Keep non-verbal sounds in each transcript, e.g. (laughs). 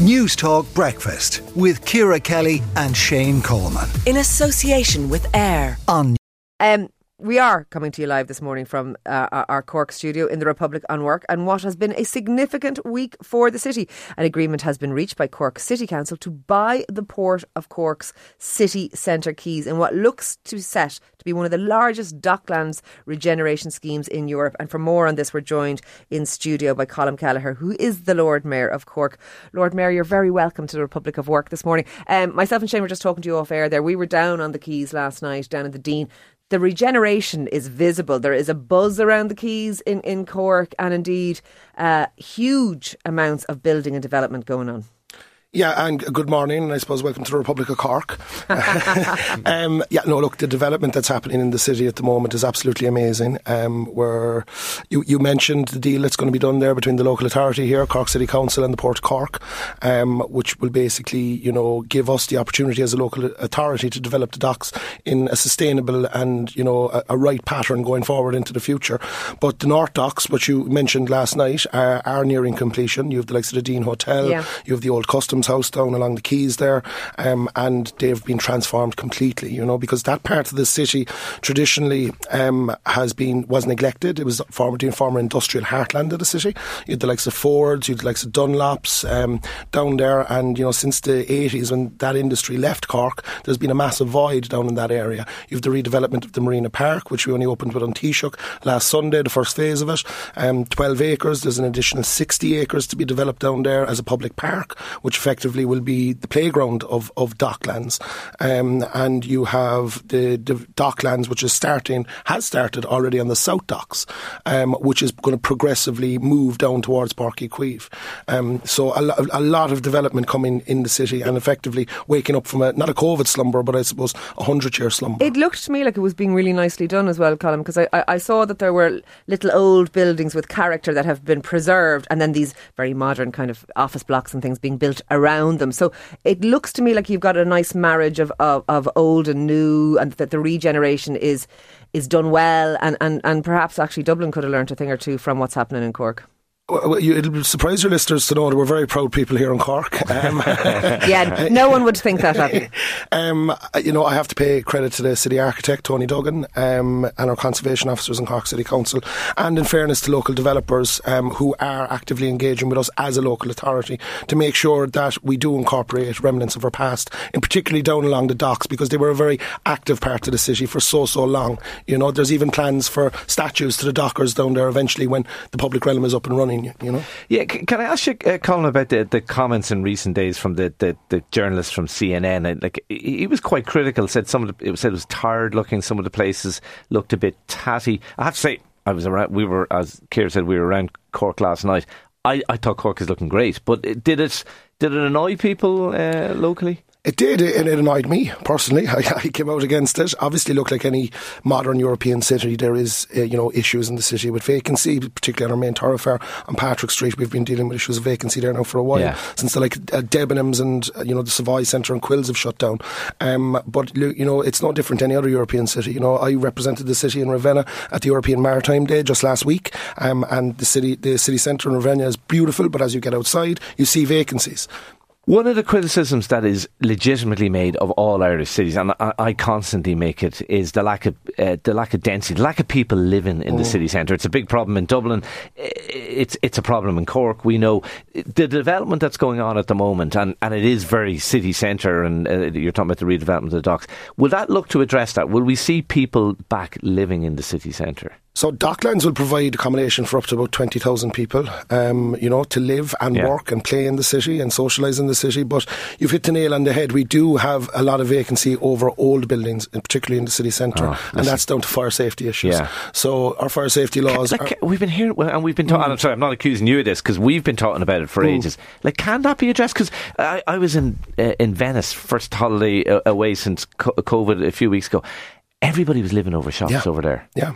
News Talk Breakfast with Ciara Kelly and Shane Coleman. In association with AIR. On Um, we are coming to you live this morning from uh, our- Cork studio in the Republic on Cork, and what has been a significant week for the city. An agreement has been reached by Cork City Council to buy the port of Cork's city centre quays in what looks to set to be one of the largest docklands regeneration schemes in Europe. And for more on this, we're joined in studio by Colin Kelleher, who is the Lord Mayor of Cork. Lord Mayor, you're very welcome to the Republic of Cork this morning. Um, myself and Shane were just talking to you off air there. We were down on the quays last night, down at the Dean the regeneration is visible. There is a buzz around the quays in, in Cork, and indeed, uh, huge amounts of building and development going on. Yeah, and good morning, and I suppose welcome to the Republic of Cork. (laughs) (laughs) um, yeah, no, look, the development that's happening in the city at the moment is absolutely amazing. Um, where you, you mentioned the deal that's going to be done there between the local authority here, Cork City Council, and the Port of Cork, um, which will basically, you know, give us the opportunity as a local authority to develop the docks in a sustainable and, you know, a, a right pattern going forward into the future. But the North Docks, which you mentioned last night, are, are nearing completion. You have the likes of the Dean Hotel, Yeah. you have the old customs house down along the quays there, um, and they've been transformed completely. You know, because that part of the city traditionally um, has been was neglected. It was former the former industrial heartland of the city. You had the likes of Fords, you had the likes of Dunlops um, down there, and you know since the 80s when that industry left Cork, there's been a massive void down in that area. You have the redevelopment of the Marina Park, which we only opened with An Taoiseach last Sunday, the first phase of it. Um, 12 acres. There's an additional 60 acres to be developed down there as a public park, which effectively will be the playground of, of Docklands. Um, and you have the, the Docklands, which is starting, has started already on the South Docks, um, which is going to progressively move down towards Barkey Queeve. Um, so a, lo- a lot of development coming in the city and effectively waking up from a, not a COVID slumber, but I suppose a 100 year slumber. It looked to me like it was being really nicely done as well, Colin, because I, I, I saw that there were little old buildings with character that have been preserved, and then these very modern kind of office blocks and things being built around them. So it looks to me like you've got a nice marriage of, of, of old and new, and that the regeneration is is done well, and, and, and perhaps actually Dublin could have learnt a thing or two from what's happening in Cork. Well, well, you, it'll surprise your listeners to know that we're very proud people here in Cork. (laughs) Um, Yeah, no one would think that of you. (laughs) um, you know, I have to pay credit to the city architect, Tony Duggan, um, and our conservation officers in Cork City Council, and in fairness to local developers um, who are actively engaging with us as a local authority to make sure that we do incorporate remnants of our past, and particularly down along the docks, because they were a very active part of the city for so, so long. You know, there's even plans for statues to the dockers down there eventually when the public realm is up and running, you- know. Yeah, can I ask you, uh, Colin, about the, the comments in recent days from the, the, the journalist from CNN? Like he was quite critical. Said some of the, it was, said it was tired looking. Some of the places looked a bit tatty. I have to say, I was around. We were, as Ciara said, we were around Cork last night. I, I thought Cork is looking great, but did it did it annoy people uh, locally? It did, and it annoyed me personally. (laughs) I, I came out against it. Obviously, look like any modern European city, there is uh, you know issues in the city with vacancy, particularly on our main thoroughfare on Patrick Street. We've been dealing with issues of vacancy there now for a while Yeah. since the like uh, Debenhams and uh, you know the Savoy Centre and Quills have shut down. Um, but you know it's no different to any other European city. You know I represented the city in Ravenna at the European Maritime Day just last week, um, and the city the city centre in Ravenna is beautiful, but as you get outside, you see vacancies. One of the criticisms that is legitimately made of all Irish cities, and I, I constantly make it, is the lack of uh, the lack of density, the lack of people living in the city centre. It's a big problem in Dublin. It's it's a problem in Cork. We know the development that's going on at the moment, and, and it is very city centre. And uh, you're talking about the redevelopment of the docks. Will that look to address that? Will we see people back living in the city centre? So Docklands will provide accommodation for up to about 20,000 people, um, you know, to live and Yeah. work and play in the city and socialise in the city. But you've hit the nail on the head. We do have a lot of vacancy over old buildings, particularly in the city centre. Oh, and that's down to fire safety issues. Yeah. So our fire safety laws Like, are, we've been hearing, well, and we've been talking. I'm sorry, I'm not accusing you of this because we've been talking about it for ages. Like, can that be addressed? Because I, I was in uh, in Venice, first holiday uh, away since COVID a few weeks ago. Everybody was living over shops Yeah. over there. Yeah,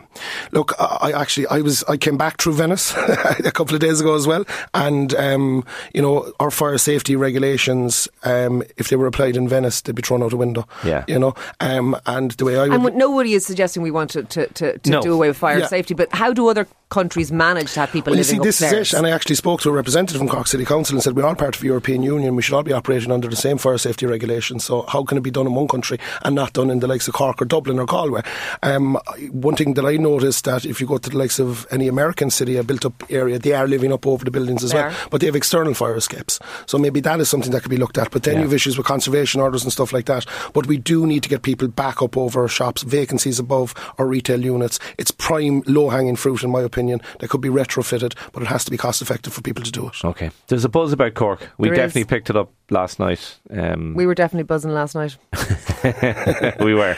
look, I I actually I was I came back through Venice (laughs) a couple of days ago as well, and um, you know our fire safety regulations, um, if they were applied in Venice, they'd be thrown out the window. Yeah. you know, um, and the way I would And nobody is suggesting we want to, to, to, to No. do away with fire Yeah. safety, but how do other countries manage to have people Well, you living see, this upstairs. is it. And I actually spoke to a representative from Cork City Council and said we're all part of the European Union. We should all be operating under the same fire safety regulations. So how can it be done in one country and not done in the likes of Cork or Dublin or Galway? Um, one thing that I noticed that if you go to the likes of any American city, a built-up area, they are living up over the buildings as They well, but they have external fire escapes. So maybe that is something that could be looked at. But then Yeah. you have issues with conservation orders and stuff like that. But we do need to get people back up over shops, vacancies above our retail units. It's prime low-hanging fruit, in my opinion. Opinion that could be retrofitted, but it has to be cost-effective for people to do it. Okay. There's a buzz about Cork. We There is. definitely picked it up last night. Um, we were definitely buzzing last night. (laughs) (laughs) we were.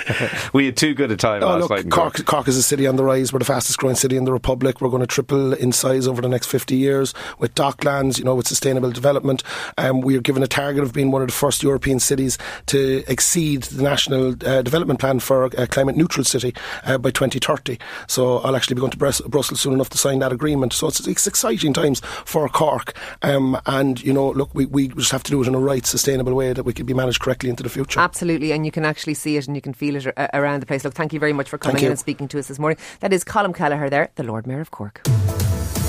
we had too good a time Oh, last look, night. Cork, Cork is a city on the rise. We're the fastest growing city in the Republic. We're going to triple in size over the next 50 years with docklands, you know, with sustainable development. Um, we are given a target of being one of the first European cities to exceed the National uh, Development Plan for a climate neutral city uh, by 2030. So I'll actually be going to Brus- Brussels soon enough to sign that agreement. So it's, it's exciting times for Cork. Um, and, you know, look, we, we just have to do it in a right, sustainable way that we can be managed correctly into the future. Absolutely, and you can actually see it and you can feel it a- around the place. Look, thank you very much for coming in and speaking to us this morning. That is Colin Kelleher there, the Lord Mayor of Cork.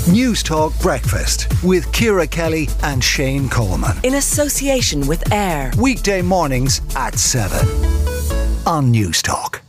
News Talk Breakfast with Ciara Kelly and Shane Coleman. In association with AIR. Weekday mornings at 7 on News Talk.